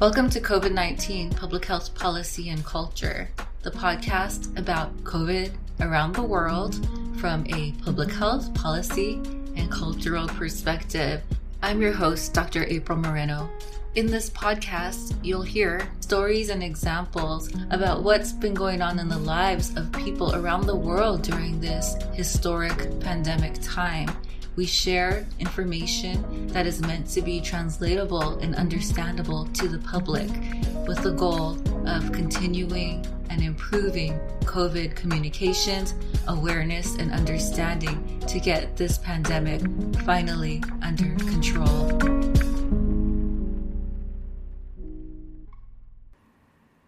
Welcome to COVID 19 Public Health Policy and Culture, the podcast about COVID around the world from a public health, policy, and cultural perspective. I'm your host, Dr. April Moreno. In this podcast, you'll hear stories and examples about what's been going on in the lives of people around the world during this historic pandemic time we share information that is meant to be translatable and understandable to the public with the goal of continuing and improving COVID communications, awareness, and understanding to get this pandemic finally under control.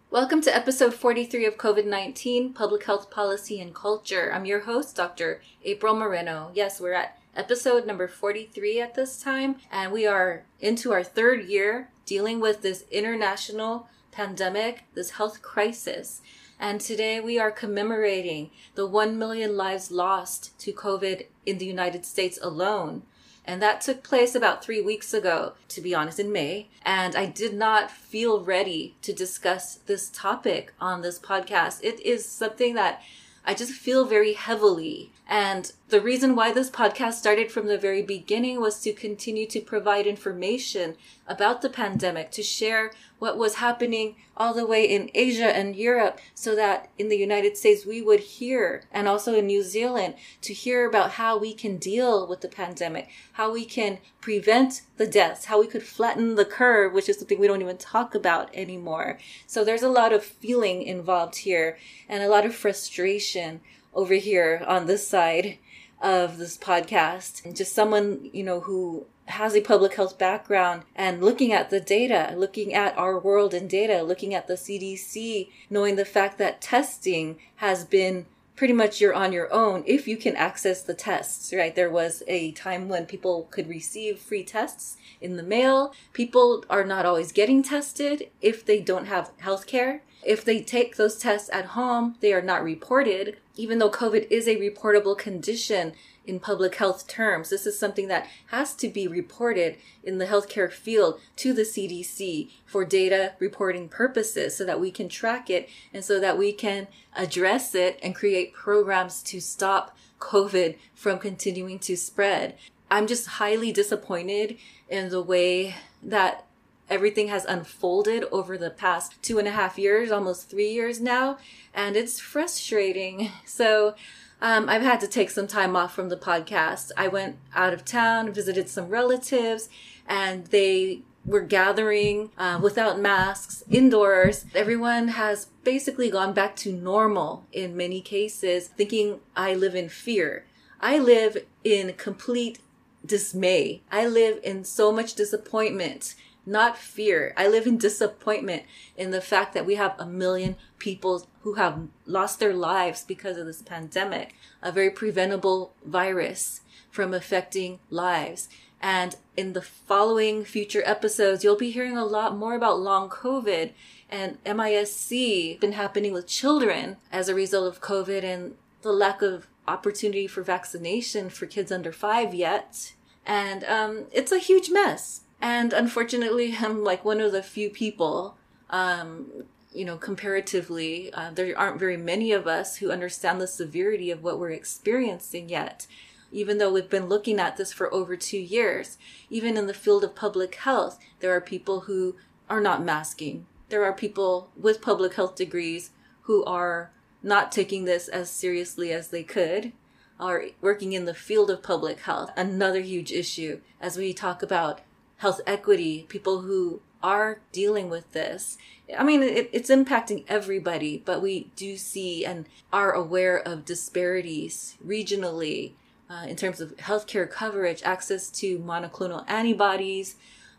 Welcome to episode 43 of COVID 19 Public Health Policy and Culture. I'm your host, Dr. April Moreno. Yes, we're at episode number 43 at this time, and we are into our third year dealing with this international pandemic, this health crisis. And today we are commemorating the 1 million lives lost to COVID in the United States alone. And that took place about three weeks ago, to be honest, in May. And I did not feel ready to discuss this topic on this podcast. It is something that I just feel very heavily. And the reason why this podcast started from the very beginning was to continue to provide information about the pandemic, to share what was happening all the way in Asia and Europe, so that in the United States we would hear, and also in New Zealand, to hear about how we can deal with the pandemic, how we can prevent the deaths, how we could flatten the curve, which is something we don't even talk about anymore. So there's a lot of feeling involved here and a lot of frustration over here on this side of this podcast. And just someone, you know, who has a public health background and looking at the data, looking at our world in data, looking at the CDC, knowing the fact that testing has been pretty much you're on your own if you can access the tests, right? There was a time when people could receive free tests in the mail. People are not always getting tested if they don't have health care. If they take those tests at home, they are not reported, even though COVID is a reportable condition in public health terms. This is something that has to be reported in the healthcare field to the CDC for data reporting purposes so that we can track it and so that we can address it and create programs to stop COVID from continuing to spread. I'm just highly disappointed in the way that everything has unfolded over the past two and a half years, almost three years now, and it's frustrating. So, um, I've had to take some time off from the podcast. I went out of town, visited some relatives, and they were gathering uh, without masks indoors. Everyone has basically gone back to normal in many cases, thinking I live in fear. I live in complete dismay. I live in so much disappointment not fear. I live in disappointment in the fact that we have a million people who have lost their lives because of this pandemic, a very preventable virus from affecting lives. And in the following future episodes, you'll be hearing a lot more about long COVID and MIS-C been happening with children as a result of COVID and the lack of opportunity for vaccination for kids under five yet. And um, it's a huge mess. And unfortunately, I'm like one of the few people, um, you know, comparatively, uh, there aren't very many of us who understand the severity of what we're experiencing yet. Even though we've been looking at this for over two years, even in the field of public health, there are people who are not masking. There are people with public health degrees who are not taking this as seriously as they could are working in the field of public health. Another huge issue as we talk about health equity, people who are dealing with this. I mean, it, it's impacting everybody, but we do see and are aware of disparities regionally uh, in terms of healthcare coverage, access to monoclonal antibodies,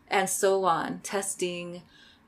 and so on, testing.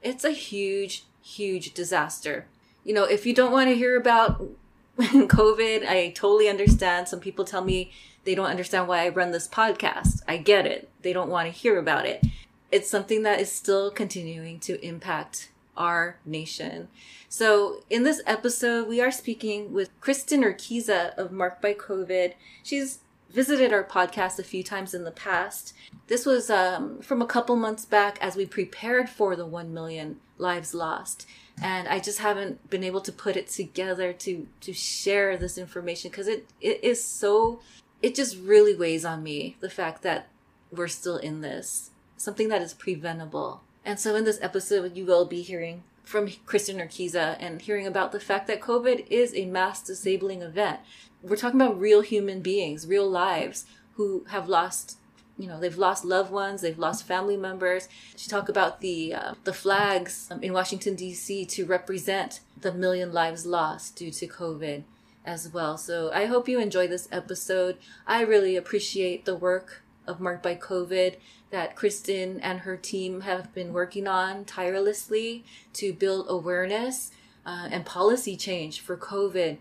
It's a huge, huge disaster. You know, if you don't want to hear about COVID, I totally understand. Some people tell me they don't understand why I run this podcast. I get it. They don't want to hear about it. It's something that is still continuing to impact our nation. So, in this episode, we are speaking with Kristen Urquiza of Marked by COVID. She's visited our podcast a few times in the past. This was um, from a couple months back as we prepared for the 1 million lives lost. And I just haven't been able to put it together to, to share this information because it, it is so, it just really weighs on me the fact that we're still in this, something that is preventable. And so in this episode, you will be hearing from Kristen Urquiza and hearing about the fact that COVID is a mass disabling event. We're talking about real human beings, real lives who have lost you know they've lost loved ones they've lost family members she talked about the uh, the flags um, in washington d.c to represent the million lives lost due to covid as well. So i hope you enjoy this episode. I really appreciate the work of marked by covid that kristen and her team have been working on tirelessly to build awareness uh, and policy change for covid.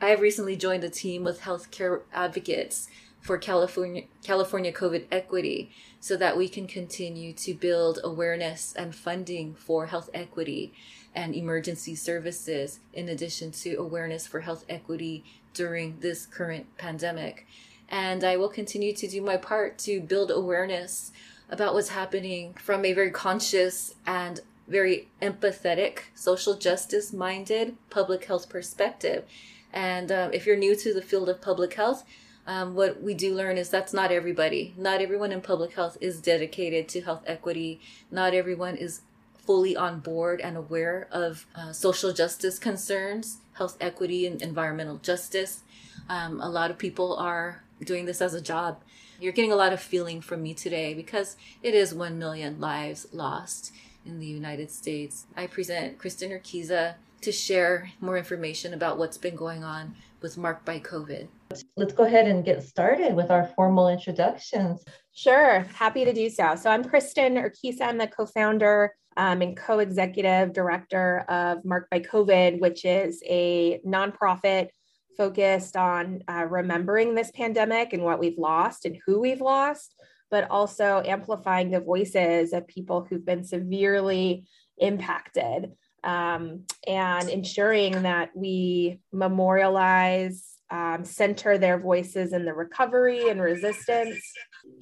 I have recently joined a team with healthcare advocates for California California COVID equity so that we can continue to build awareness and funding for health equity and emergency services in addition to awareness for health equity during this current pandemic. And I will continue to do my part to build awareness about what's happening from a very conscious and very empathetic, social justice minded public health perspective. And uh, if you're new to the field of public health, um, what we do learn is that's not everybody. Not everyone in public health is dedicated to health equity. Not everyone is fully on board and aware of uh, social justice concerns, health equity, and environmental justice. Um, a lot of people are doing this as a job. You're getting a lot of feeling from me today because it is 1 million lives lost in the United States. I present Kristen Urquiza to share more information about what's been going on with Marked by COVID. Let's go ahead and get started with our formal introductions. Sure, happy to do so. So I'm Kristen Urquiza. I'm the co-founder um, and co-executive director of Marked by COVID, which is a nonprofit focused on uh, remembering this pandemic and what we've lost and who we've lost, but also amplifying the voices of people who've been severely impacted um, and ensuring that we memorialize um, center their voices in the recovery and resistance.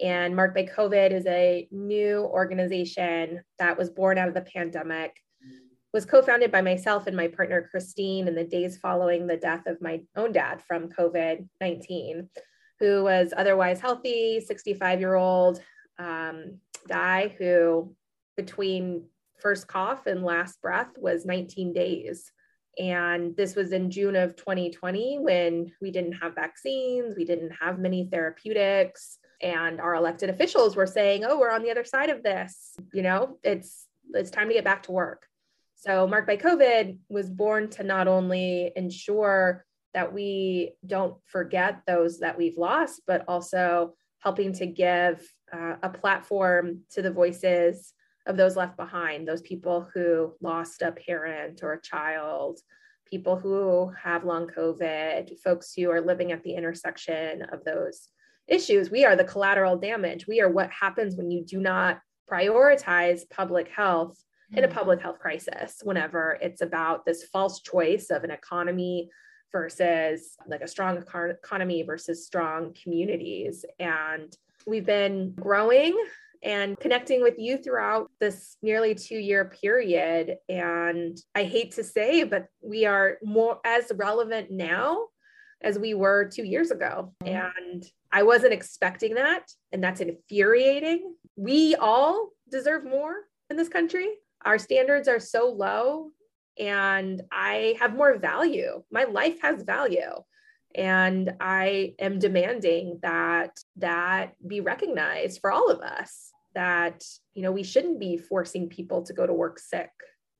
And Mark by COVID is a new organization that was born out of the pandemic, was co-founded by myself and my partner Christine in the days following the death of my own dad from COVID-19, who was otherwise healthy, 65-year-old um, guy who between first cough and last breath was 19 days. And this was in June of 2020 when we didn't have vaccines, we didn't have many therapeutics, and our elected officials were saying, "Oh, we're on the other side of this. You know, it's it's time to get back to work." So, Marked by COVID was born to not only ensure that we don't forget those that we've lost, but also helping to give uh, a platform to the voices of those left behind, those people who lost a parent or a child, people who have long COVID, folks who are living at the intersection of those issues. We are the collateral damage. We are what happens when you do not prioritize public health in a mm. public health crisis, whenever it's about this false choice of an economy versus like a strong economy versus strong communities. And we've been growing and connecting with you throughout this nearly two year period. And I hate to say, but we are more as relevant now as we were two years ago. And I wasn't expecting that. And that's infuriating. We all deserve more in this country. Our standards are so low, and I have more value. My life has value and i am demanding that that be recognized for all of us that you know we shouldn't be forcing people to go to work sick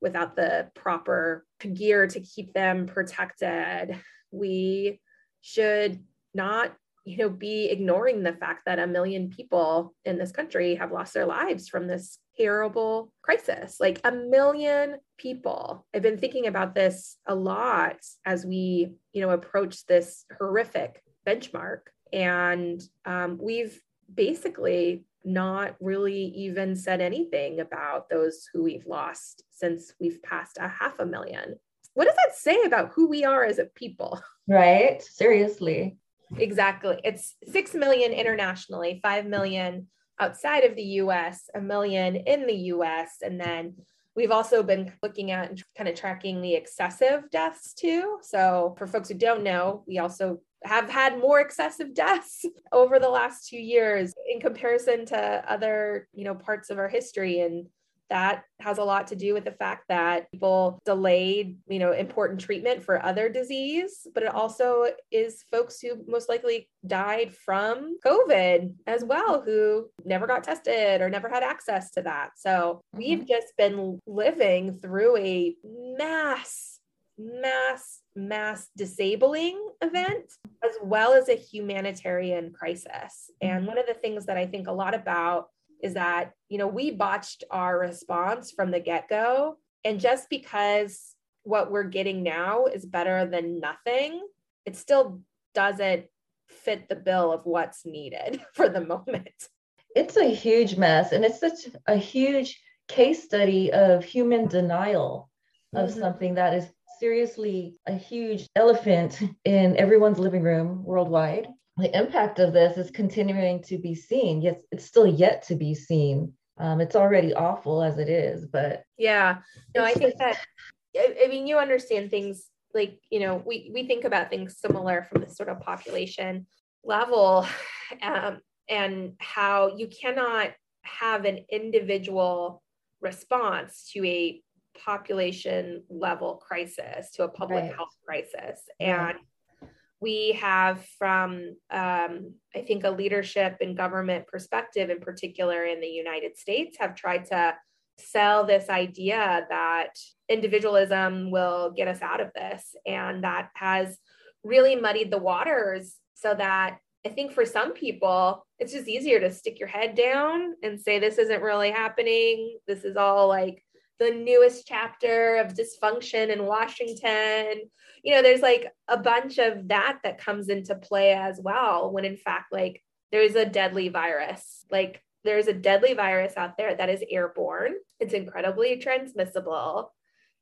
without the proper gear to keep them protected. We should not you know be ignoring the fact that a million people in this country have lost their lives from this terrible crisis. Like a million people. I've been thinking about this a lot as we you know approach this horrific benchmark. And um, we've basically not really even said anything about those who we've lost since we've passed a half a million what does that say about who we are as a people right seriously exactly. It's 6 million internationally, 5 million outside of the US, a million in the US. And then we've also been looking at and kind of tracking the excessive deaths too. So, for folks who don't know, we also have had more excessive deaths over the last two years in comparison to other, you know, parts of our history. And that has a lot to do with the fact that people delayed you know important treatment for other disease but it also is folks who most likely died from covid as well who never got tested or never had access to that so mm-hmm. we've just been living through a mass mass mass disabling event as well as a humanitarian crisis and mm-hmm. one of the things that i think a lot about is that, you know, we botched our response from the get go. And just because what we're getting now is better than nothing, it still doesn't fit the bill of what's needed for the moment. It's a huge mess. And it's such a huge case study of human denial of mm-hmm. something that is seriously a huge elephant in everyone's living room worldwide the impact of this is continuing to be seen. Yes, it's still yet to be seen. Um, it's already awful as it is, but yeah, no, I think that. I mean, you understand things like you know we we think about things similar from the sort of population level, um, and how you cannot have an individual response to a population level crisis to a public right. health crisis and we have from um, i think a leadership and government perspective in particular in the united states have tried to sell this idea that individualism will get us out of this and that has really muddied the waters so that i think for some people it's just easier to stick your head down and say this isn't really happening. This is all like the newest chapter of dysfunction in Washington. You know, there's like a bunch of that that comes into play as well, when in fact, like there's a deadly virus. Like there's a deadly virus out there that is airborne, it's incredibly transmissible.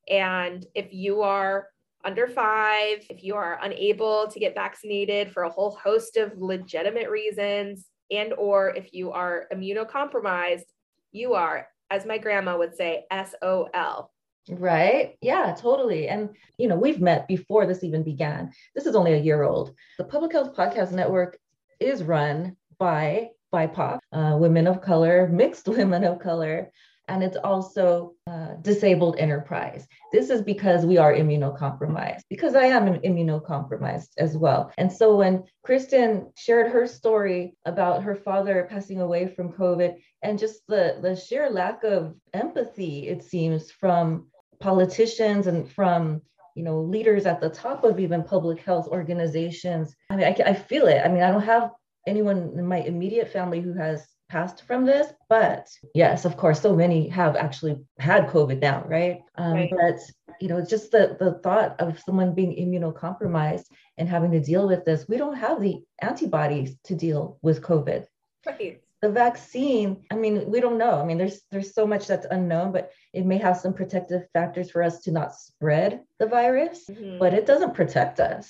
And if you are under five, if you are unable to get vaccinated for a whole host of legitimate reasons, and or if you are immunocompromised, you are as my grandma would say, SOL. Right. Yeah, totally. And, you know, we've met before this even began. This is only a year old. The Public Health Podcast Network is run by BIPOC, uh, women of color, mixed women of color, and it's also uh, disabled enterprise. This is because we are immunocompromised, because I am immunocompromised as well. And so when Kristen shared her story about her father passing away from COVID and just the, the sheer lack of empathy, it seems, from politicians and from you know leaders at the top of even public health organizations i mean I, I feel it i mean i don't have anyone in my immediate family who has passed from this, but yes, of course, so many have actually had COVID now, right? Um, right. But you know, just the the thought of someone being immunocompromised and having to deal with this, we don't have the antibodies to deal with COVID. Right. The vaccine, I mean, we don't know. I mean, there's there's so much that's unknown, but it may have some protective factors for us to not spread the virus, mm-hmm. but it doesn't protect us.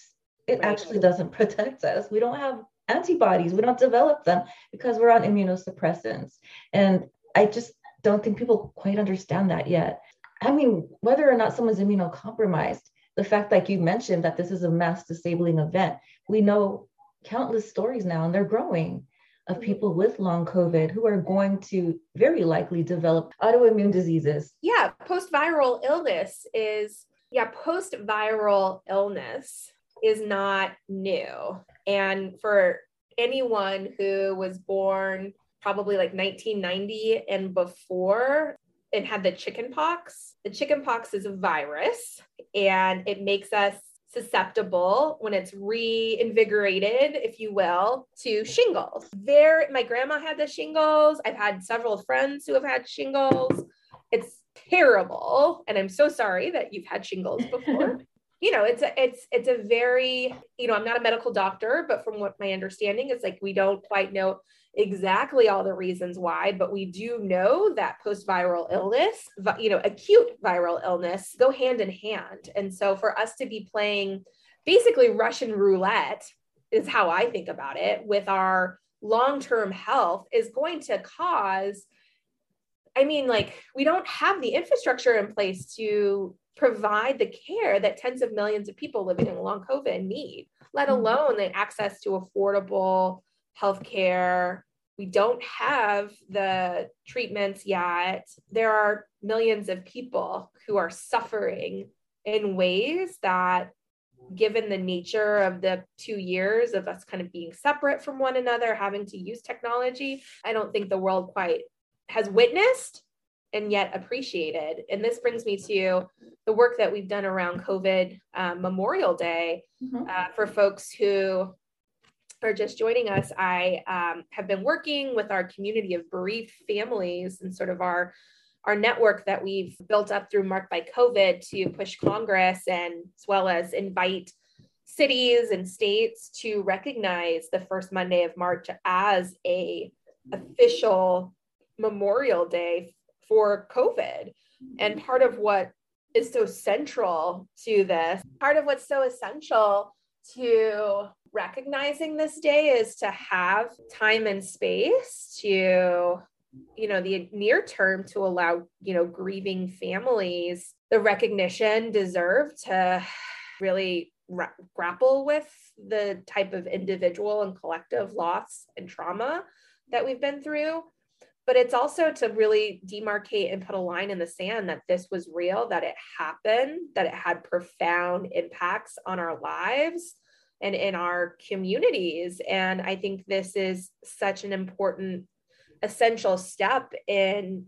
It right. actually doesn't protect us. We don't have antibodies. We don't develop them because we're on immunosuppressants. And I just don't think people quite understand that yet. I mean, whether or not someone's immunocompromised, the fact, like you mentioned, that this is a mass disabling event, we know countless stories now, and they're growing of mm-hmm. people with long COVID who are going to very likely develop autoimmune diseases. Yeah, post viral illness is, yeah, post viral illness is not new. And for anyone who was born probably like 1990 and before and had the chicken pox, the chicken pox is a virus and it makes us susceptible when it's reinvigorated, if you will, to shingles. There, my grandma had the shingles. I've had several friends who have had shingles. It's terrible. And I'm so sorry that you've had shingles before. you know it's a it's it's a very you know i'm not a medical doctor but from what my understanding is like we don't quite know exactly all the reasons why but we do know that post viral illness you know acute viral illness go hand in hand and so for us to be playing basically russian roulette is how I think about it, with our long term health is going to cause. I mean, like, we don't have the infrastructure in place to provide the care that tens of millions of people living in long COVID need, let mm-hmm. alone the access to affordable healthcare. We don't have the treatments yet. There are millions of people who are suffering in ways that given the nature of the two years of us kind of being separate from one another, having to use technology, I don't think the world quite has witnessed and yet appreciated. And this brings me to the work that we've done around COVID um, Memorial Day mm-hmm. uh, for folks who are just joining us. I um, have been working with our community of bereaved families and sort of our our network that we've built up through Marked by COVID to push Congress and as well as invite cities and states to recognize the first Monday of March as a official Memorial Day for COVID. And mm-hmm. part of what is so central to this, part of what's so essential to recognizing this day is to have time and space to you know the near term to allow you know grieving families the recognition deserve to really ra- grapple with the type of individual and collective loss and trauma that we've been through but it's also to really demarcate and put a line in the sand that this was real that it happened that it had profound impacts on our lives and in our communities. And i think this is such an important essential step in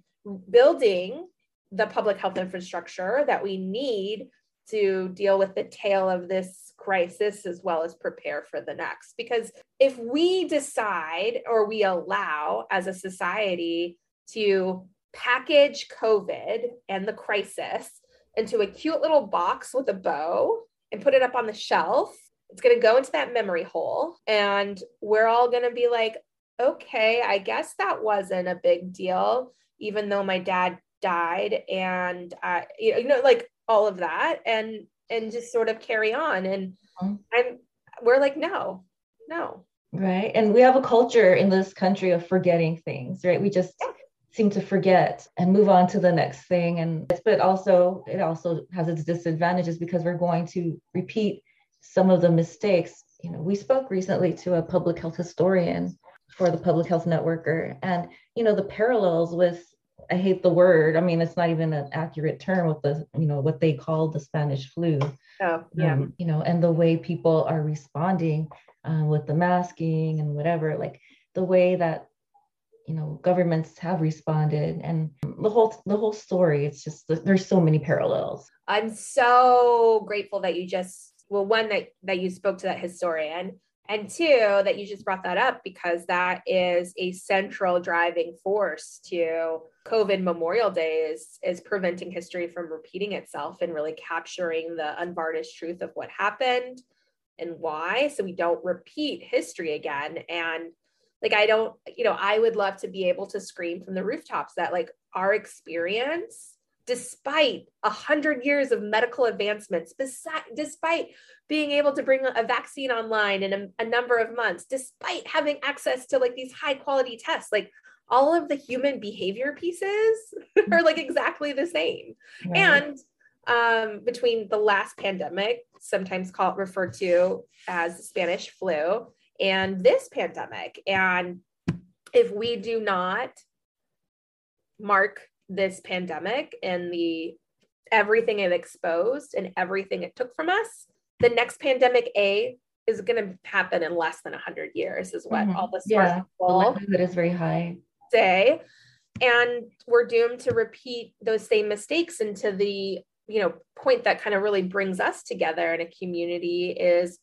building the public health infrastructure that we need to deal with the tail of this crisis as well as prepare for the next. Because if we decide or we allow as a society to package COVID and the crisis into a cute little box with a bow and put it up on the shelf, it's going to go into that memory hole. And we're all going to be like, okay, I guess that wasn't a big deal, even though my dad died and uh, you know, like all of that and and just sort of carry on. And mm-hmm. I'm we're like, no, no. Right. And we have a culture in this country of forgetting things, right? We just yeah. seem to forget and move on to the next thing. And but also it also has its disadvantages because we're going to repeat some of the mistakes. You know, we spoke recently to a public health historian for the public health networker and you know the parallels with i hate the word. I mean it's not even an accurate term with the you know what they call the spanish flu. Oh yeah. Um, you know and the way people are responding uh, with the masking and whatever like the way that you know governments have responded and the whole the whole story it's just there's so many parallels. I'm so grateful that you just well one that that you spoke to that historian and two, that you just brought that up because that is a central driving force to COVID Memorial Day is, is preventing history from repeating itself and really capturing the unvarnished truth of what happened and why. So we don't repeat history again. And like, I don't, you know, I would love to be able to scream from the rooftops that like our experience despite a hundred years of medical advancements, despite being able to bring a vaccine online in a, a, number of months, despite having access to like these high quality tests, like all of the human behavior pieces are like exactly the same. Right. And um, between the last pandemic, sometimes called referred to as the Spanish flu, and this pandemic, and if we do not mark this pandemic and the everything it exposed and everything it took from us, the next pandemic A is going to happen in less than 100 years, is what mm-hmm. all the smart yeah, people the is very high. Say, and we're doomed to repeat those same mistakes. And to the you know point that kind of really brings us together in a community is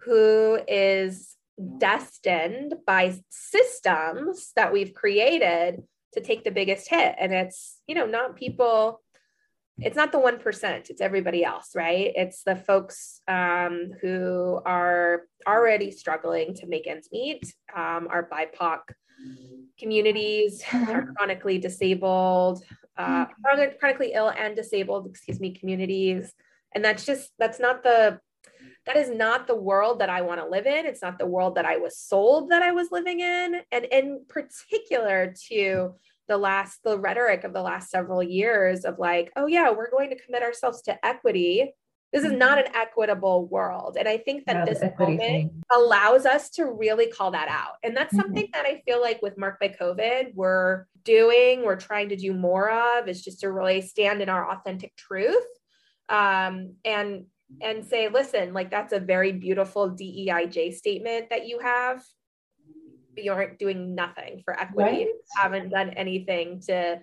who is destined by systems that we've created to take the biggest hit. And it's you know not people it's not the 1% it's everybody else right? It's the folks um, who are already struggling to make ends meet. Um, our bipoc communities mm-hmm. are chronically disabled uh, chronically ill and disabled excuse me communities. And that's just that's not the that is not the world that I want to live in. It's not the world that I was sold that I was living in. And in particular to the last, the rhetoric of the last several years of like, oh yeah, we're going to commit ourselves to equity. This is not mm-hmm. an equitable world. And I think that yeah, this moment thing. allows us to really call that out. And that's mm-hmm. something that I feel like with Marked by COVID, we're doing, we're trying to do more of is just to really stand in our authentic truth. Um, and and say, listen, like that's a very beautiful DEIJ statement that you have, but you aren't doing nothing for equity. Right. haven't done anything to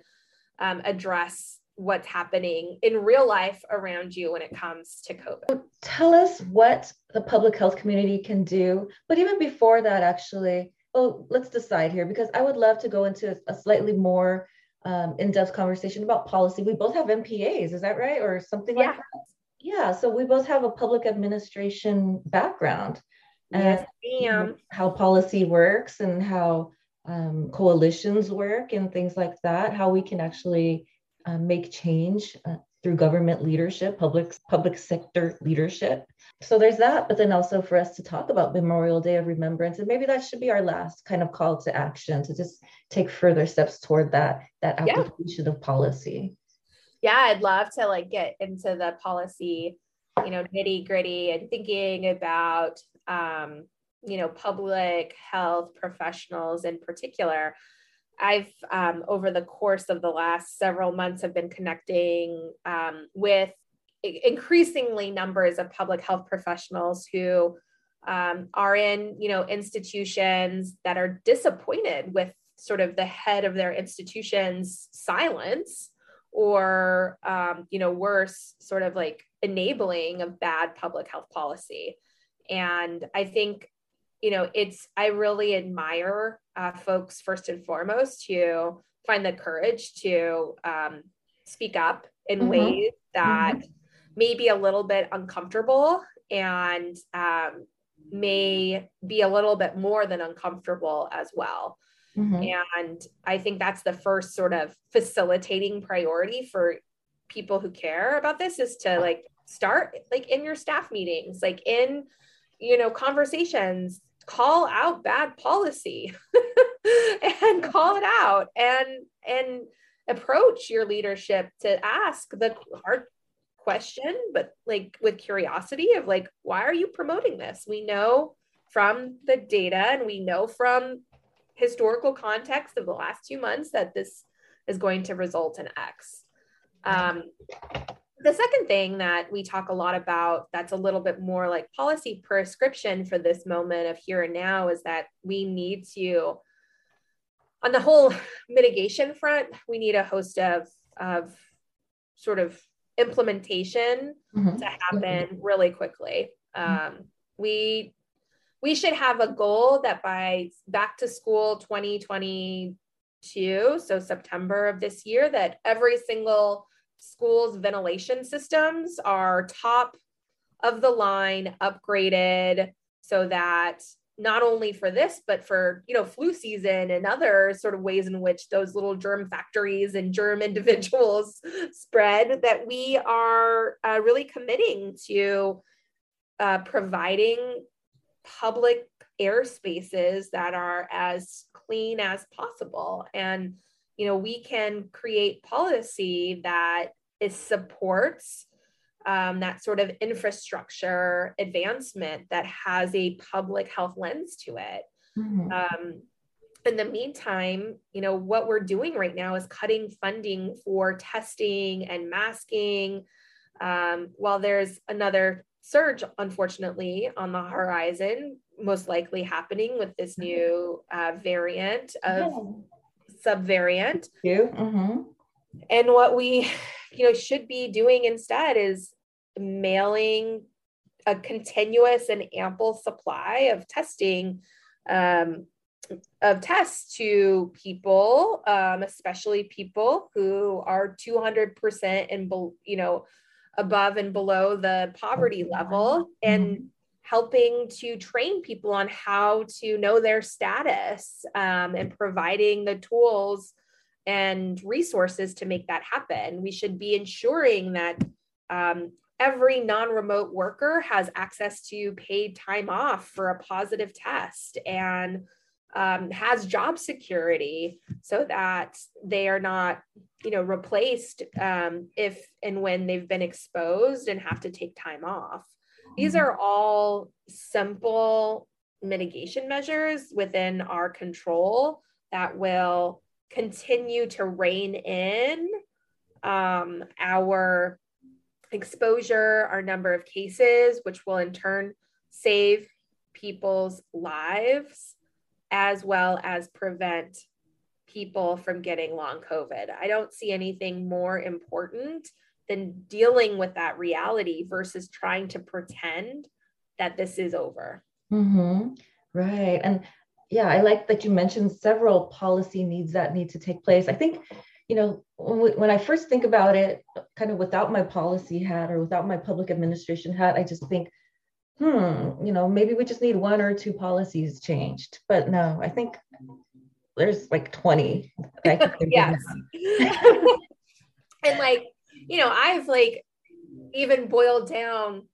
um, address what's happening in real life around you when it comes to COVID. Tell us what the public health community can do. But even before that, actually, well, let's decide here because I would love to go into a slightly more um, in-depth conversation about policy. We both have MPAs, is that right, or something yeah. like that? Yeah. So we both have a public administration background, and yes, how policy works and how um, coalitions work and things like that. How we can actually uh, make change uh, through government leadership, public public sector leadership. So there's that, but then also for us to talk about Memorial Day of Remembrance, and maybe that should be our last kind of call to action to just take further steps toward that that application yeah. of policy. Yeah, I'd love to like get into the policy, you know, nitty gritty and thinking about um, you know public health professionals in particular. I've um, over the course of the last several months have been connecting um, with increasingly numbers of public health professionals who um, are in you know institutions that are disappointed with sort of the head of their institution's silence or um, you know worse sort of like enabling of bad public health policy and i think you know, it's, I really admire uh, folks first and foremost who find the courage to um, speak up in mm-hmm. ways that mm-hmm. may be a little bit uncomfortable and um, may be a little bit more than uncomfortable as well. Mm-hmm. And I think that's the first sort of facilitating priority for people who care about this is to like start like in your staff meetings, like in you know conversations call out bad policy and call it out and and approach your leadership to ask the hard question but like with curiosity of like why are you promoting this? We know from the data and we know from historical context of the last two months that this is going to result in x um, the second thing that we talk a lot about that's a little bit more like policy prescription for this moment of here and now is that we need to on the whole mitigation front we need a host of of sort of implementation mm-hmm. to happen really quickly um, we we should have a goal that by back to school 2022 so september of this year that every single schools' ventilation systems are top of the line, upgraded so that not only for this but for you know flu season and other sort of ways in which those little germ factories and germ individuals spread that we are uh, really committing to uh, providing public air spaces that are as clean as possible. And you know we can create policy that is supports um, that sort of infrastructure advancement that has a public health lens to it. Mm-hmm. um, in the meantime you know what we're doing right now is cutting funding for testing and masking. Um, while there's another surge unfortunately on the horizon most likely happening with this new uh, variant of yeah subvariant. Mm-hmm. And what we, you know, should be doing instead is mailing a continuous and ample supply of testing um, of tests to people, um, especially people who are 200% and, you know, above and below the poverty level and mm-hmm helping to train people on how to know their status um, and providing the tools and resources to make that happen. We should be ensuring that um, every non remote worker has access to paid time off for a positive test and um, has job security so that they are not you know replaced um, if and when they've been exposed and have to take time off these mm-hmm. are all simple mitigation measures within our control that will continue to rein in um, our exposure, our number of cases, which will in turn save people's lives as well as prevent people from getting long COVID. I don't see anything more important than dealing with that reality versus trying to pretend that this is over. Mm-hmm. Right. And yeah, I like that you mentioned several policy needs that need to take place. I think, you know, when, we, when I first think about it, kind of without my policy hat or without my public administration hat, I just think, hmm, you know, maybe we just need one or two policies changed. But no, I think there's like 20. yes. and like, you know, I've like even boiled down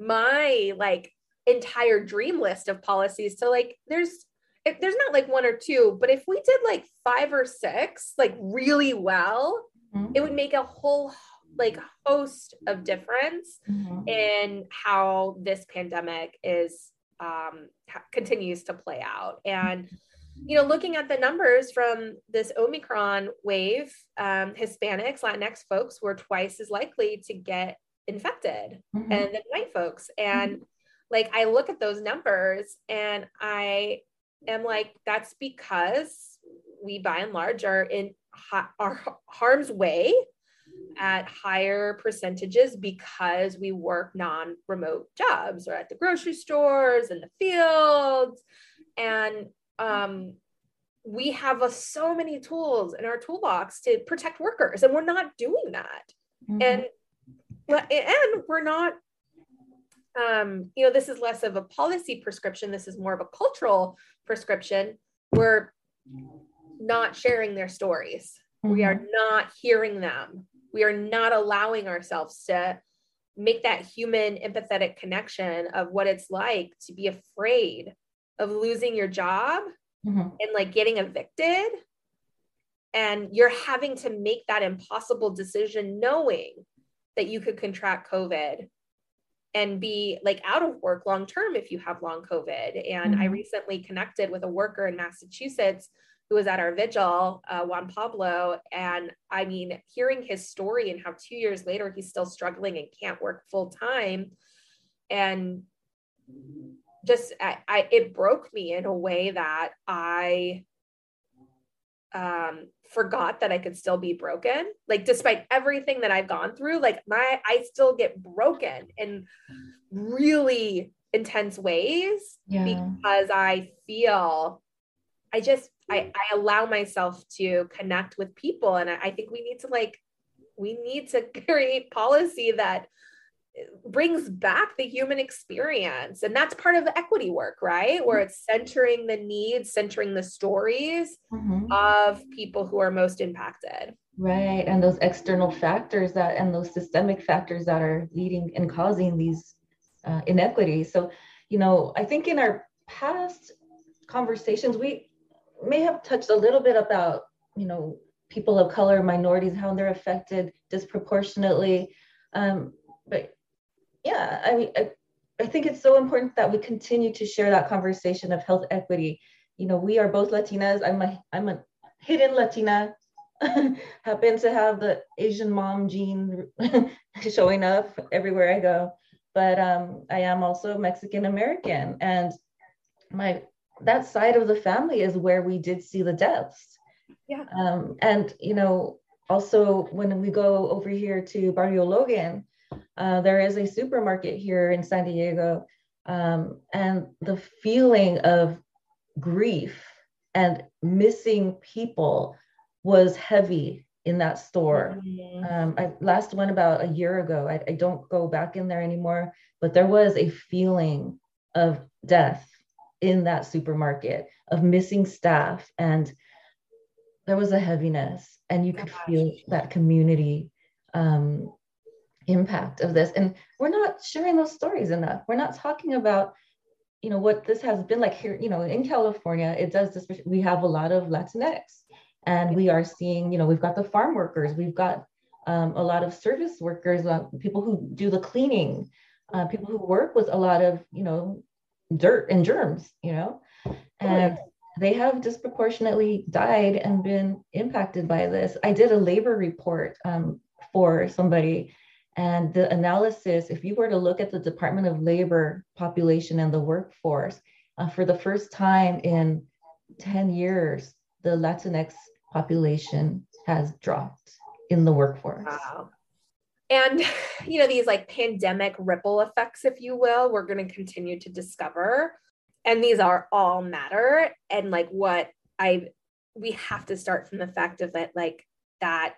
my like entire dream list of policies to like there's if there's not like one or two, but if we did like five or six, like really well, mm-hmm. it would make a whole like host of difference mm-hmm. in how this pandemic is um, continues to play out. And you know, looking at the numbers from this Omicron wave, um, Hispanics, Latinx folks were twice as likely to get infected mm-hmm. and than white folks. And mm-hmm. like I look at those numbers and I am like, that's because we by and large are in ha- our harm's way at higher percentages because we work non-remote jobs or at the grocery stores and the fields and um, we have a, so many tools in our toolbox to protect workers and we're not doing that mm-hmm. and and we're not um, you know, this is less of a policy prescription. This is more of a cultural prescription. We're not sharing their stories. Mm-hmm. We are mm-hmm. not hearing them. We are not allowing ourselves to make that human empathetic connection of what it's like to be afraid of losing your job mm-hmm. and like getting evicted. And you're having to make that impossible decision knowing that you could contract COVID and be like out of work long term if you have long COVID. And mm-hmm. I recently connected with a worker in Massachusetts who was at our vigil, uh, Juan Pablo. And I mean, hearing his story and how two years later he's still struggling and can't work full time. And just, I, I, it broke me in a way that I um forgot that I could still be broken. Like despite everything that I've gone through, like my I still get broken in really intense ways yeah. because I feel I just I, I allow myself to connect with people. And I, I think we need to like we need to create policy that brings back the human experience. And that's part of the equity work, right? Where it's centering the needs, centering the stories mm-hmm. of people who are most impacted. Right. And those external factors that, and those systemic factors that are leading and causing these uh, inequities. So, you know, I think in our past conversations, we may have touched a little bit about, you know, people of color, minorities, how they're affected disproportionately. Um, but yeah, I mean, I, I think it's so important that we continue to share that conversation of health equity. You know, we are both Latinas. I'm a I'm a hidden Latina. happen to have the Asian mom gene showing up everywhere I go, but um, I am also Mexican American, and my that side of the family is where we did see the deaths. Yeah. Um, and you know, also when we go over here to Barrio Logan, uh, there is a supermarket here in San Diego, um, and the feeling of grief and missing people was heavy in that store. Mm-hmm. Um, I last went about a year ago. I, I don't go back in there anymore, but there was a feeling of death in that supermarket, of missing staff, and there was a heaviness, and you could feel that community um, impact of this. And we're not sharing those stories enough. We're not talking about, you know, what this has been like here, you know, in California, it does this, we have a lot of Latinx and we are seeing, you know, we've got the farm workers, we've got um, a lot of service workers, uh, people who do the cleaning, uh, people who work with a lot of, you know, dirt and germs, you know, and they have disproportionately died and been impacted by this. I did a labor report um, for somebody, and the analysis, if you were to look at the Department of Labor population and the workforce, uh, for the first time in 10 years, the Latinx population has dropped in the workforce. Wow. And, you know, these like pandemic ripple effects, if you will, we're going to continue to discover. And these are all matter. And like what I, we have to start from the fact of it, like that,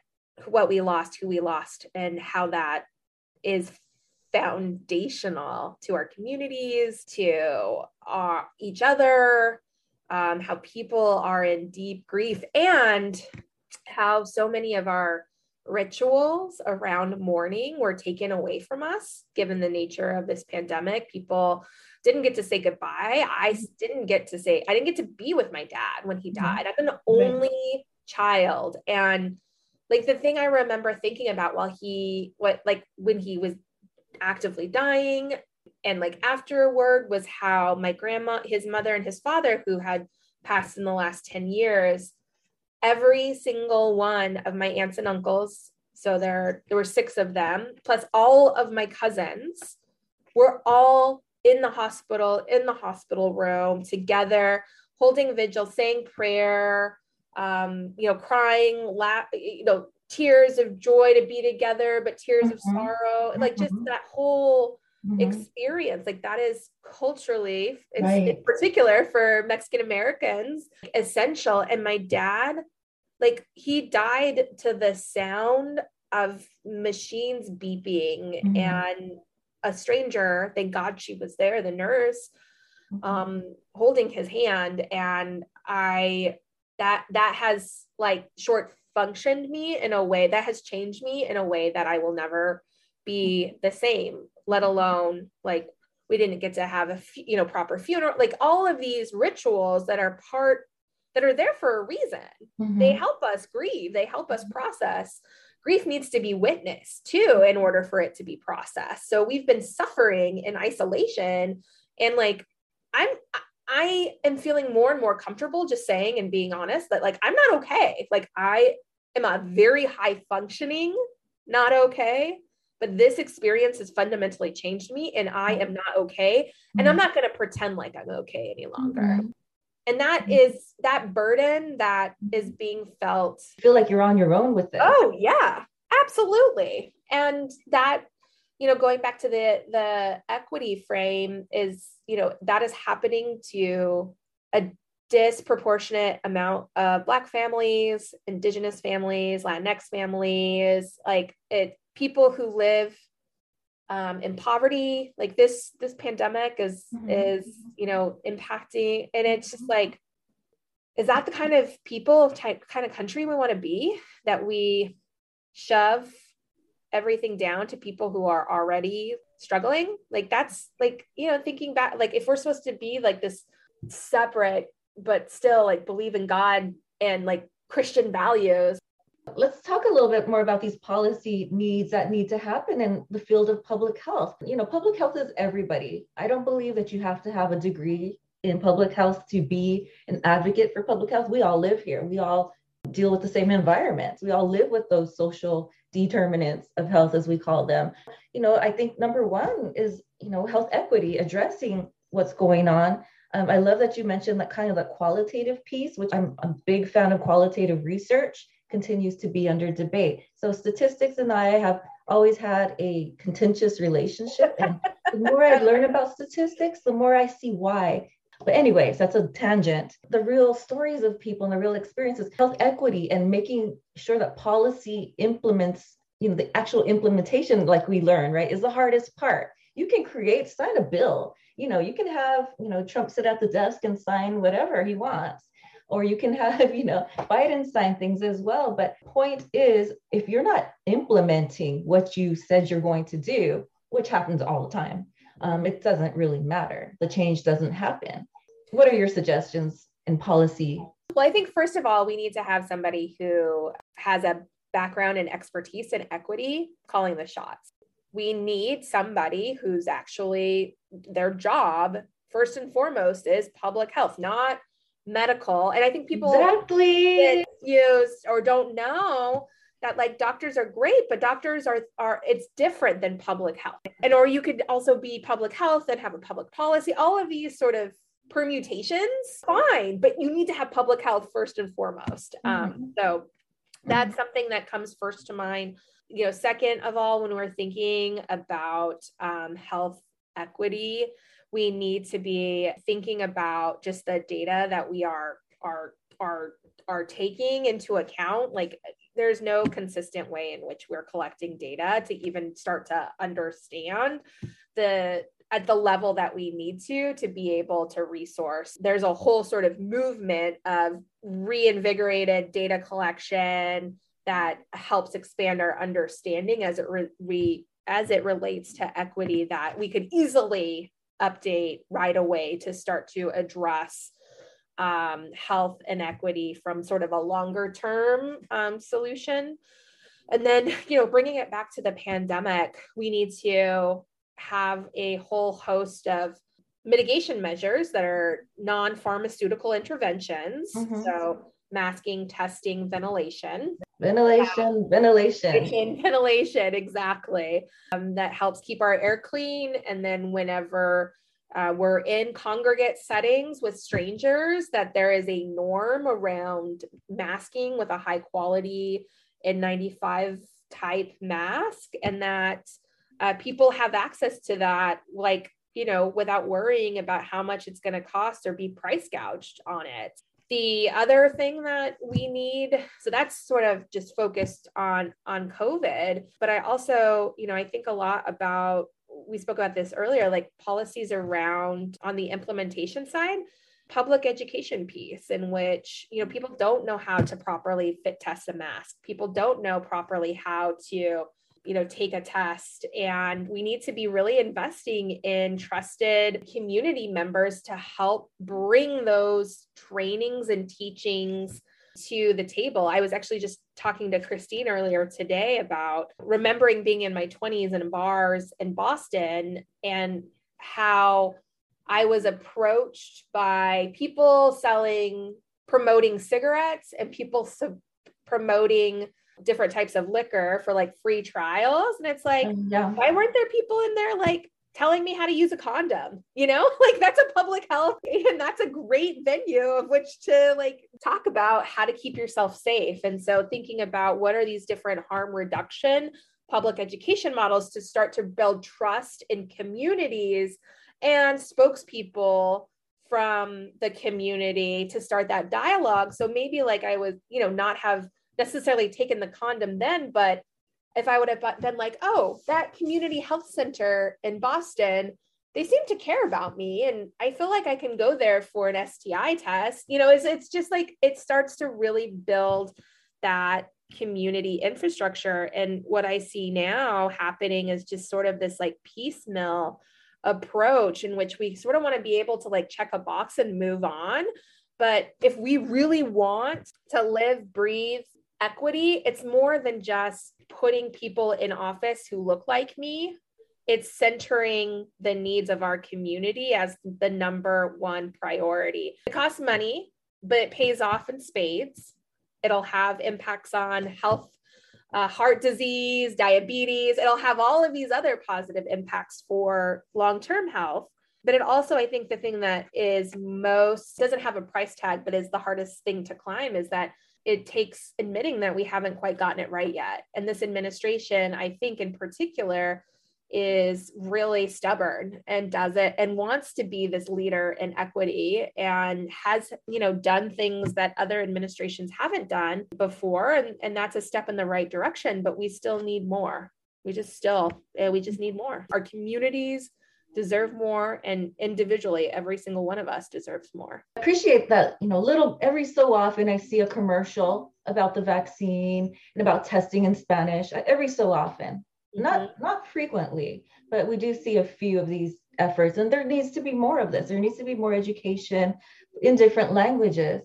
what we lost, who we lost, and how that is foundational to our communities, to our, each other, um, how people are in deep grief, and how so many of our rituals around mourning were taken away from us given the nature of this pandemic. People didn't get to say goodbye. I didn't get to say, I didn't get to be with my dad when he mm-hmm. died. I'm the only child. And like the thing I remember thinking about while he, what, like when he was actively dying and like afterward was how my grandma, his mother, and his father, who had passed in the last 10 years, every single one of my aunts and uncles so there there were six of them plus all of my cousins were all in the hospital in the hospital room together holding vigil saying prayer um, you know crying la- you know tears of joy to be together but tears mm-hmm. of sorrow like just mm-hmm. that whole Mm-hmm. experience like that is culturally right. in particular for mexican americans essential and my dad like he died to the sound of machines beeping mm-hmm. and a stranger thank god she was there the nurse mm-hmm. um holding his hand and i that that has like short functioned me in a way that has changed me in a way that i will never be the same let alone like we didn't get to have a you know proper funeral like all of these rituals that are part that are there for a reason. Mm-hmm. they help us grieve. They help us mm-hmm. process. Grief needs to be witnessed too in order for it to be processed. So we've been suffering in isolation and like i'm i am feeling more and more comfortable just saying and being honest that like i'm not okay. Like i am a very high functioning not okay but this experience has fundamentally changed me and I am not okay. And I'm mm-hmm. not going to pretend like I'm okay any longer. Mm-hmm. And that mm-hmm. is that burden that is being felt. I feel like you're on your own with it. Oh, yeah, absolutely. And that, you know, going back to the the equity frame is, you know, that is happening to a disproportionate amount of black families, indigenous families, Latinx families, like it people who live um, in poverty like this this pandemic is mm-hmm. is you know impacting and it's just like is that the kind of people type kind of country we want to be? That we shove everything down to people who are already struggling? Like that's like you know thinking back like if we're supposed to be like this separate but still like believe in god and like christian values Let's talk a little bit more about these policy needs that need to happen in the field of public health. You know, public health is everybody. I don't believe that you have to have a degree in public health to be an advocate for public health. We all live here. We all deal with the same environments. We all live with those social determinants of health, as we call them. You know, I think number one is, you know, health equity, addressing what's going on. Um, I love that you mentioned that kind of the qualitative piece, which I'm a big fan of qualitative research continues to be under debate. So statistics and I have always had a contentious relationship. And the more I learn about statistics, the more I see why. But, anyways, that's a tangent. The real stories of people and the real experiences, health equity, and making sure that policy implements, you know, the actual implementation, like we learn, right, is the hardest part. You can create, sign a bill. You know, you can have, you know, Trump sit at the desk and sign whatever he wants or you can have, you know, Biden sign things as well. But point is, if you're not implementing what you said you're going to do, which happens all the time, um, it doesn't really matter. The change doesn't happen. What are your suggestions in policy? Well, I think first of all, we need to have somebody who has a background and expertise in equity calling the shots. We need somebody who's actually their job, first and foremost, is public health, not medical. And I think people exactly use or don't know that like doctors are great, but doctors are are it's different than public health. And or you could also be public health and have a public policy. All of these sort of permutations, fine, but you need to have public health first and foremost. Um, mm-hmm. Um, so that's something that comes first to mind. You know, second of all, when we're thinking about um, health equity, we need to be thinking about just the data that we are are are are taking into account. Like there's no consistent way in which we're collecting data to even start to understand the at the level that we need to to be able to resource. There's a whole sort of movement of reinvigorated data collection that helps expand our understanding as it re- we as it relates to equity that we could easily update right away to start to address um, health inequity from sort of a longer term um, solution. And then, you know, bringing it back to the pandemic, we need to have a whole host of mitigation measures that are non pharmaceutical interventions. Mm-hmm. So, masking, testing, ventilation. Ventilation, ventilation. Ventilation, ventilation, exactly. Um, that helps keep our air clean. And then, whenever uh, we're in congregate settings with strangers, that there is a norm around masking with a high quality N95 type mask, and that uh, people have access to that, like, you know, without worrying about how much it's going to cost or be price gouged on it. The other thing that we need, so that's sort of just focused on on COVID, but I also, you know, I think a lot about we spoke about this earlier, like policies around on the implementation side, public education piece in which you know people don't know how to properly fit test a mask. People don't know properly how to you know take a test and we need to be really investing in trusted community members to help bring those trainings and teachings to the table. I was actually just talking to Christine earlier today about remembering being in my 20s in bars in Boston and how I was approached by people selling, promoting cigarettes and people promoting different types of liquor for like free trials. And it's like, yeah. why weren't there people in there like telling me how to use a condom you know like that's a public health and that's a great venue of which to like talk about how to keep yourself safe and so thinking about what are these different harm reduction public education models to start to build trust in communities and spokespeople from the community to start that dialogue so maybe like i was you know not have necessarily taken the condom then but if I would have been like, oh, that community health center in Boston, they seem to care about me. And I feel like I can go there for an STI test. You know, it's, it's just like it starts to really build that community infrastructure. And what I see now happening is just sort of this like piecemeal approach in which we sort of want to be able to like check a box and move on. But if we really want to live, breathe, equity, it's more than just putting people in office who look like me. It's centering the needs of our community as the number one priority. It costs money, but it pays off in spades. It'll have impacts on health, uh, heart disease, diabetes. It'll have all of these other positive impacts for long term health. But it also, I think, the thing that is most doesn't have a price tag, but is the hardest thing to climb is that it takes admitting that we haven't quite gotten it right yet. And this administration, I think in particular, is really stubborn and does it and wants to be this leader in equity and has you know done things that other administrations haven't done before. And, and that's a step in the right direction but we still need more. We just still eh, we just need more. Our communities deserve more and individually every single one of us deserves more. I appreciate that you know little every so often i see a commercial about the vaccine and about testing in spanish every so often. Mm-hmm. not not frequently but we do see a few of these efforts and there needs to be more of this. There needs to be more education in different languages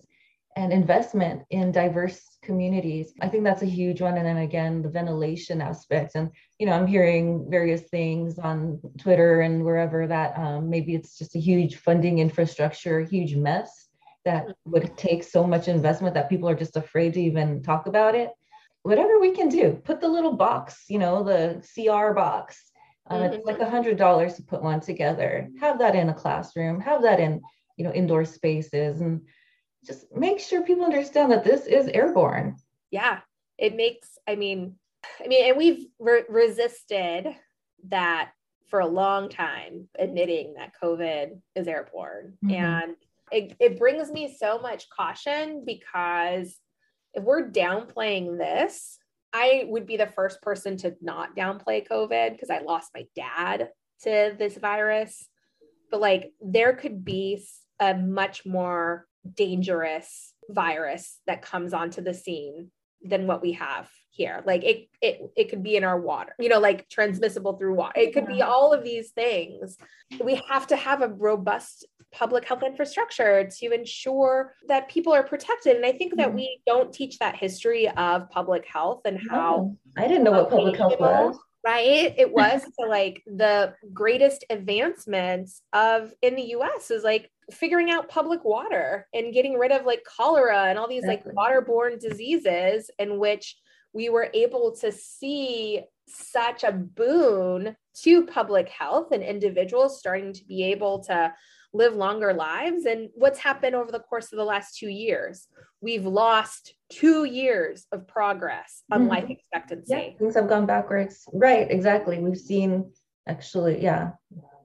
and investment in diverse communities. I think that's a huge one. And then again, the ventilation aspect. And, you know, I'm hearing various things on Twitter and wherever that um, maybe it's just a huge funding infrastructure, huge mess that would take so much investment that people are just afraid to even talk about it. Whatever we can do, put the little box, you know, the CR box. Um, mm-hmm. It's like a hundred dollars to put one together. Have that in a classroom. Have that in, you know, indoor spaces and just make sure people understand that this is airborne. Yeah, it makes, I mean, I mean, and we've re- resisted that for a long time, admitting that COVID is airborne. Mm-hmm. And it, it brings me so much caution because if we're downplaying this, I would be the first person to not downplay COVID because I lost my dad to this virus. But like, there could be a much more dangerous virus that comes onto the scene than what we have here. Like it it it could be in our water you know like transmissible through water it could be all of these things. We have to have a robust public health infrastructure to ensure that people are protected. And i think that mm-hmm. we don't teach that history of public health and how i didn't know what public health was. right? It was so like the greatest advancements of in the us is like figuring out public water and getting rid of like cholera and all these exactly. like waterborne diseases in which we were able to see such a boon to public health and individuals starting to be able to live longer lives. And what's happened over the course of the last two years? We've lost two years of progress on mm-hmm. life expectancy. Yeah, things have gone backwards. Right, exactly. We've seen actually, yeah,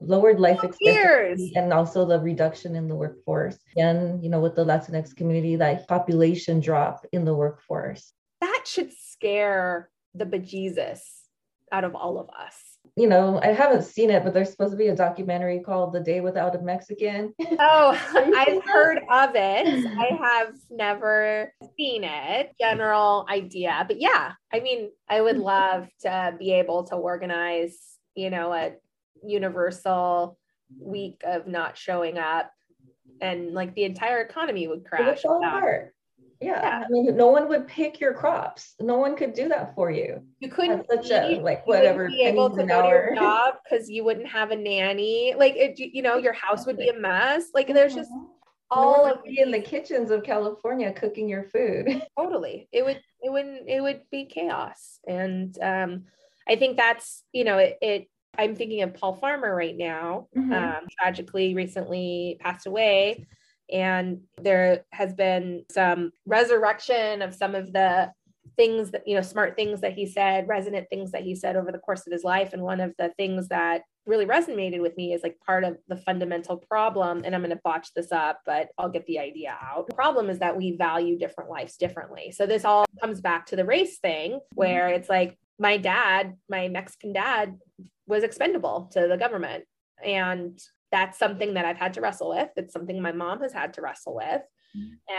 lowered life expectancy and also the reduction in the workforce. And, you know, with the Latinx community, that population drop in the workforce. That should scare the bejesus out of all of us. You know, I haven't seen it, but there's supposed to be a documentary called The Day Without a Mexican. Oh, I've heard of it. I have never seen it. General idea. But yeah, I mean, I would love to be able to organize, you know, a universal week of not showing up and like the entire economy would crash. apart. Yeah. yeah. I mean, no one would pick your crops. No one could do that for you. You couldn't such a, like whatever be able to go hour. to your job because you wouldn't have a nanny. Like it, you know, your house would be a mess. Like there's just mm-hmm. all no of be in the kitchens of California cooking your food. Totally. It would it wouldn't it would be chaos. And um I think that's, you know, it, it I'm thinking of Paul Farmer right now, mm-hmm. um, tragically recently passed away. And there has been some resurrection of some of the things that, you know, smart things that he said, resonant things that he said over the course of his life. And one of the things that really resonated with me is like part of the fundamental problem. And I'm going to botch this up, but I'll get the idea out. The problem is that we value different lives differently. So this all comes back to the race thing where it's like, my dad, my Mexican dad, was expendable to the government. And that's something that I've had to wrestle with. It's something my mom has had to wrestle with.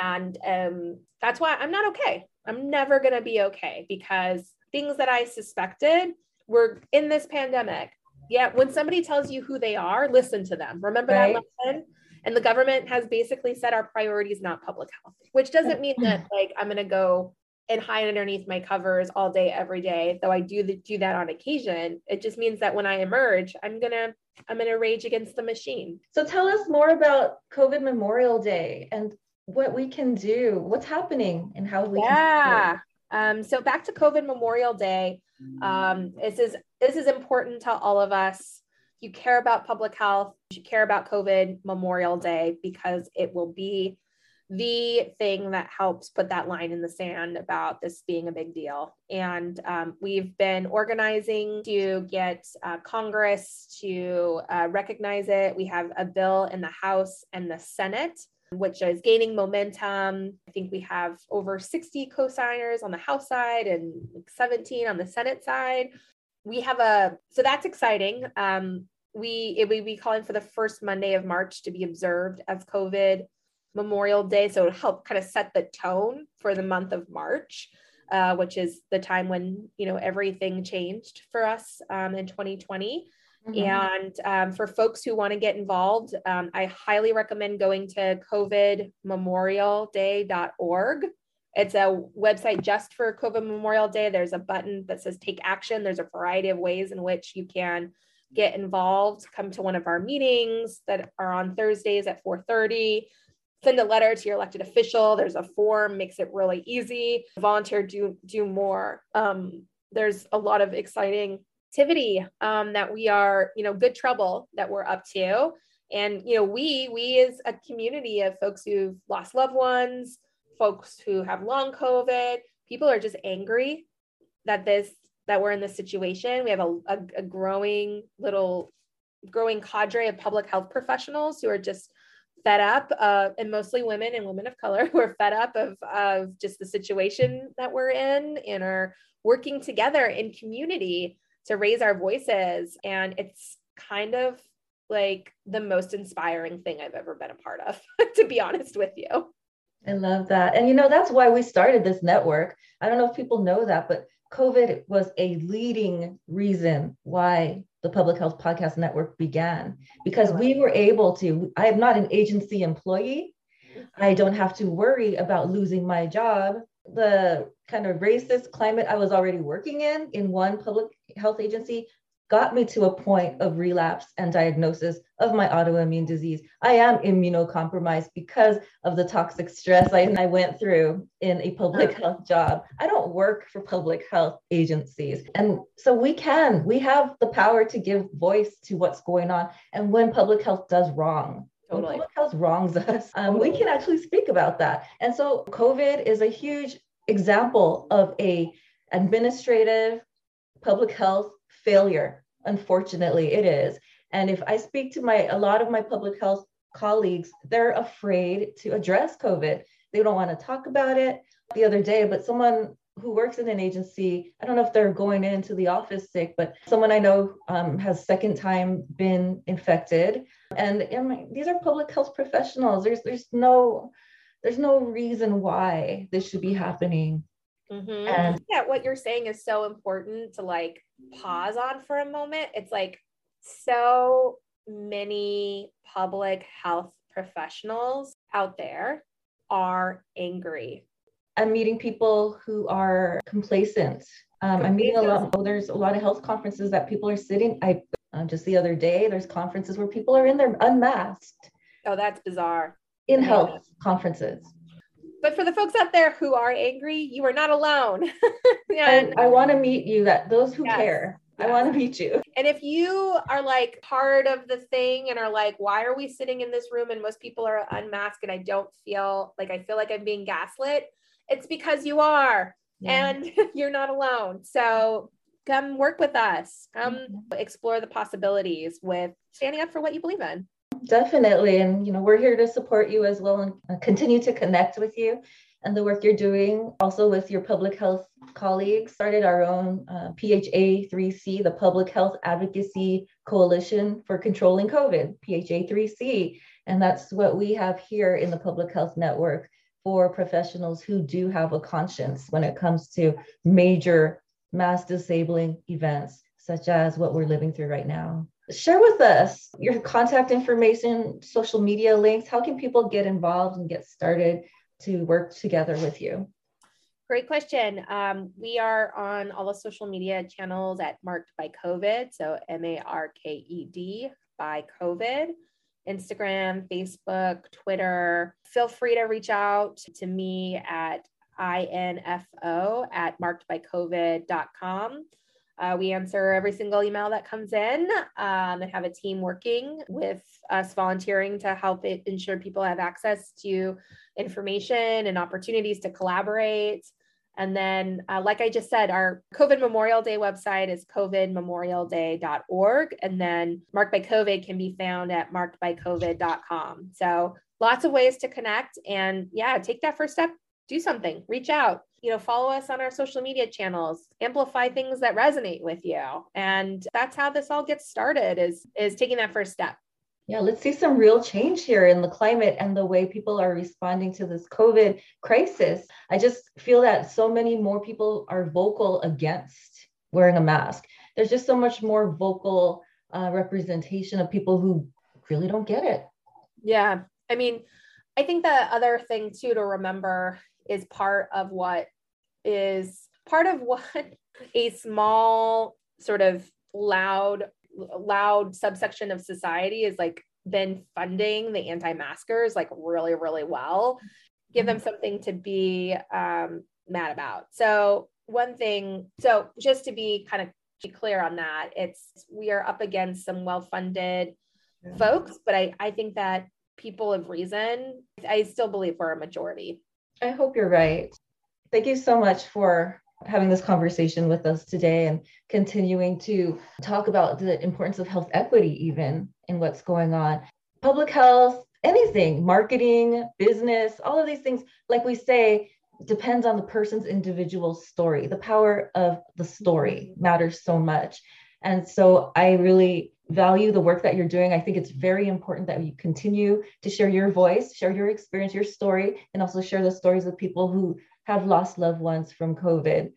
And um, that's why I'm not okay. I'm never going to be okay because things that I suspected were in this pandemic. Yeah, when somebody tells you who they are, listen to them. Remember right. that lesson? And the government has basically said our priority is not public health, which doesn't mean that like I'm going to go and hide underneath my covers all day every day though i do the, do that on occasion it just means that when i emerge i'm gonna i'm gonna rage against the machine. So tell us more about covid memorial day and what we can do what's happening and how we yeah. um, so back to covid memorial day um, this is this is important to all of us. You care about public health you care about covid memorial day because it will be the thing that helps put that line in the sand about this being a big deal. And um, we've been organizing to get uh, Congress to uh, recognize it. We have a bill in the House and the Senate. Which is gaining momentum. I think we have over 60 co signers on the House side and 17 on the Senate side. We have a, so that's exciting. Um, we it would be calling for the first Monday of March to be observed as COVID Memorial Day. So it help kind of set the tone for the month of March, uh, which is the time when you know everything changed for us um, in 2020. Mm-hmm. And um, for folks who want to get involved, um, I highly recommend going to covidmemorialday.org. It's a website just for COVID Memorial Day. There's a button that says take action. There's a variety of ways in which you can get involved. Come to one of our meetings that are on Thursdays at 4:30. Send a letter to your elected official. There's a form, makes it really easy. Volunteer, do do more. Um, there's a lot of exciting activity um, that we are, you know, good trouble that we're up to. And, you know, we, we as a community of folks who've lost loved ones, folks who have long COVID, people are just angry that this, that we're in this situation. We have a, a, a growing little, growing cadre of public health professionals who are just fed up uh, and mostly women and women of color who are fed up of, of just the situation that we're in and are working together in community to raise our voices. And it's kind of like the most inspiring thing I've ever been a part of, to be honest with you. I love that. And you know, that's why we started this network. I don't know if people know that, but COVID was a leading reason why the Public Health Podcast Network began because we were able to. I am not an agency employee. I don't have to worry about losing my job the kind of racist climate I was already working in in one public health agency got me to a point of relapse and diagnosis of my autoimmune disease. I am immunocompromised because of the toxic stress I, I went through in a public health job. I don't work for public health agencies. And so we can, we have the power to give voice to what's going on. And when public health does wrong, Totally. When public health wrongs us, um, we can actually speak about that. And so COVID is a huge example of a administrative public health failure. Unfortunately, it is. And if I speak to my a lot of my public health colleagues, they're afraid to address COVID. They don't want to talk about it. The other day, but someone who works in an agency, I don't know if they're going into the office sick, but someone I know um, has second time been infected. And, and these are public health professionals. There's there's no there's no reason why this should be happening. Mm-hmm. And yeah, what you're saying is so important to like pause on for a moment. It's like so many public health professionals out there are angry I'm meeting people who are complacent. Um, I'm meeting a lot. Oh, there's a lot of health conferences that people are sitting. I uh, just the other day, there's conferences where people are in there unmasked. Oh, that's bizarre. In health conferences. But for the folks out there who are angry, you are not alone. and I want to meet you. That those who yes. care. I want to meet you. And if you are like part of the thing and are like, why are we sitting in this room and most people are unmasked and I don't feel like I feel like I'm being gaslit, it's because you are yeah. and you're not alone. So come work with us. Come mm-hmm. explore the possibilities with standing up for what you believe in. Definitely. And, you know, we're here to support you as well and uh, continue to connect with you and the work you're doing also with your public health colleagues. Started our own uh, PHA3C, the Public Health Advocacy Coalition for Controlling COVID, PHA3C. And that's what we have here in the Public Health Network for professionals who do have a conscience when it comes to major mass disabling events, such as what we're living through right now. Share with us your contact information, social media links. How can people get involved and get started to work together with you? Great question. Um, we are on all the social media channels at Marked by COVID. So M A R K E D by COVID. Instagram, Facebook, Twitter. Feel free to reach out to me at info at markedbycovid.com. Uh, we answer every single email that comes in um, and have a team working with us volunteering to help it ensure people have access to information and opportunities to collaborate. And then, uh, like I just said, our COVID Memorial Day website is covidmemorialday.org. And then Marked by COVID can be found at markedbycovid.com. So lots of ways to connect. And yeah, take that first step. Do something, reach out, you know, follow us on our social media channels, amplify things that resonate with you. And that's how this all gets started is is taking that first step. Yeah, let's see some real change here in the climate and the way people are responding to this COVID crisis. I just feel that so many more people are vocal against wearing a mask. There's just so much more vocal uh, representation of people who really don't get it. Yeah. I mean, I think the other thing too to remember is part of what is part of what a small sort of loud loud subsection of society is like been funding the anti-maskers like really really well give them mm-hmm. something to be um, mad about so one thing so just to be kind of clear on that it's we are up against some well-funded yeah. folks but i i think that people of reason i still believe we're a majority i hope you're right thank you so much for having this conversation with us today and continuing to talk about the importance of health equity, even in what's going on. Public health, anything, marketing, business, all of these things, like we say, depends on the person's individual story. The power of the story matters so much. And so I really value the work that you're doing. I think it's very important that you continue to share your voice, share your experience, your story, and also share the stories of people who have lost loved ones from COVID.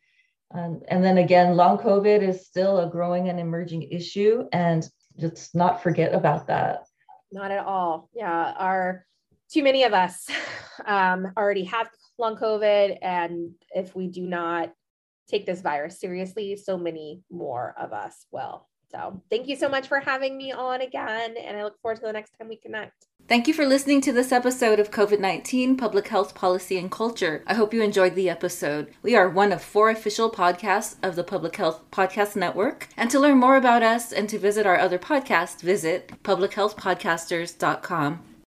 Um, and then again, long COVID is still a growing and emerging issue, and just not forget about that. Not at all. Yeah, our too many of us um, already have long COVID, and if we do not take this virus seriously, so many more of us will. So, thank you so much for having me on again, and I look forward to the next time we connect. Thank you for listening to this episode of COVID 19 Public Health Policy and Culture. I hope you enjoyed the episode. We are one of four official podcasts of the Public Health Podcast Network. And to learn more about us and to visit our other podcasts, visit publichealthpodcasters.com.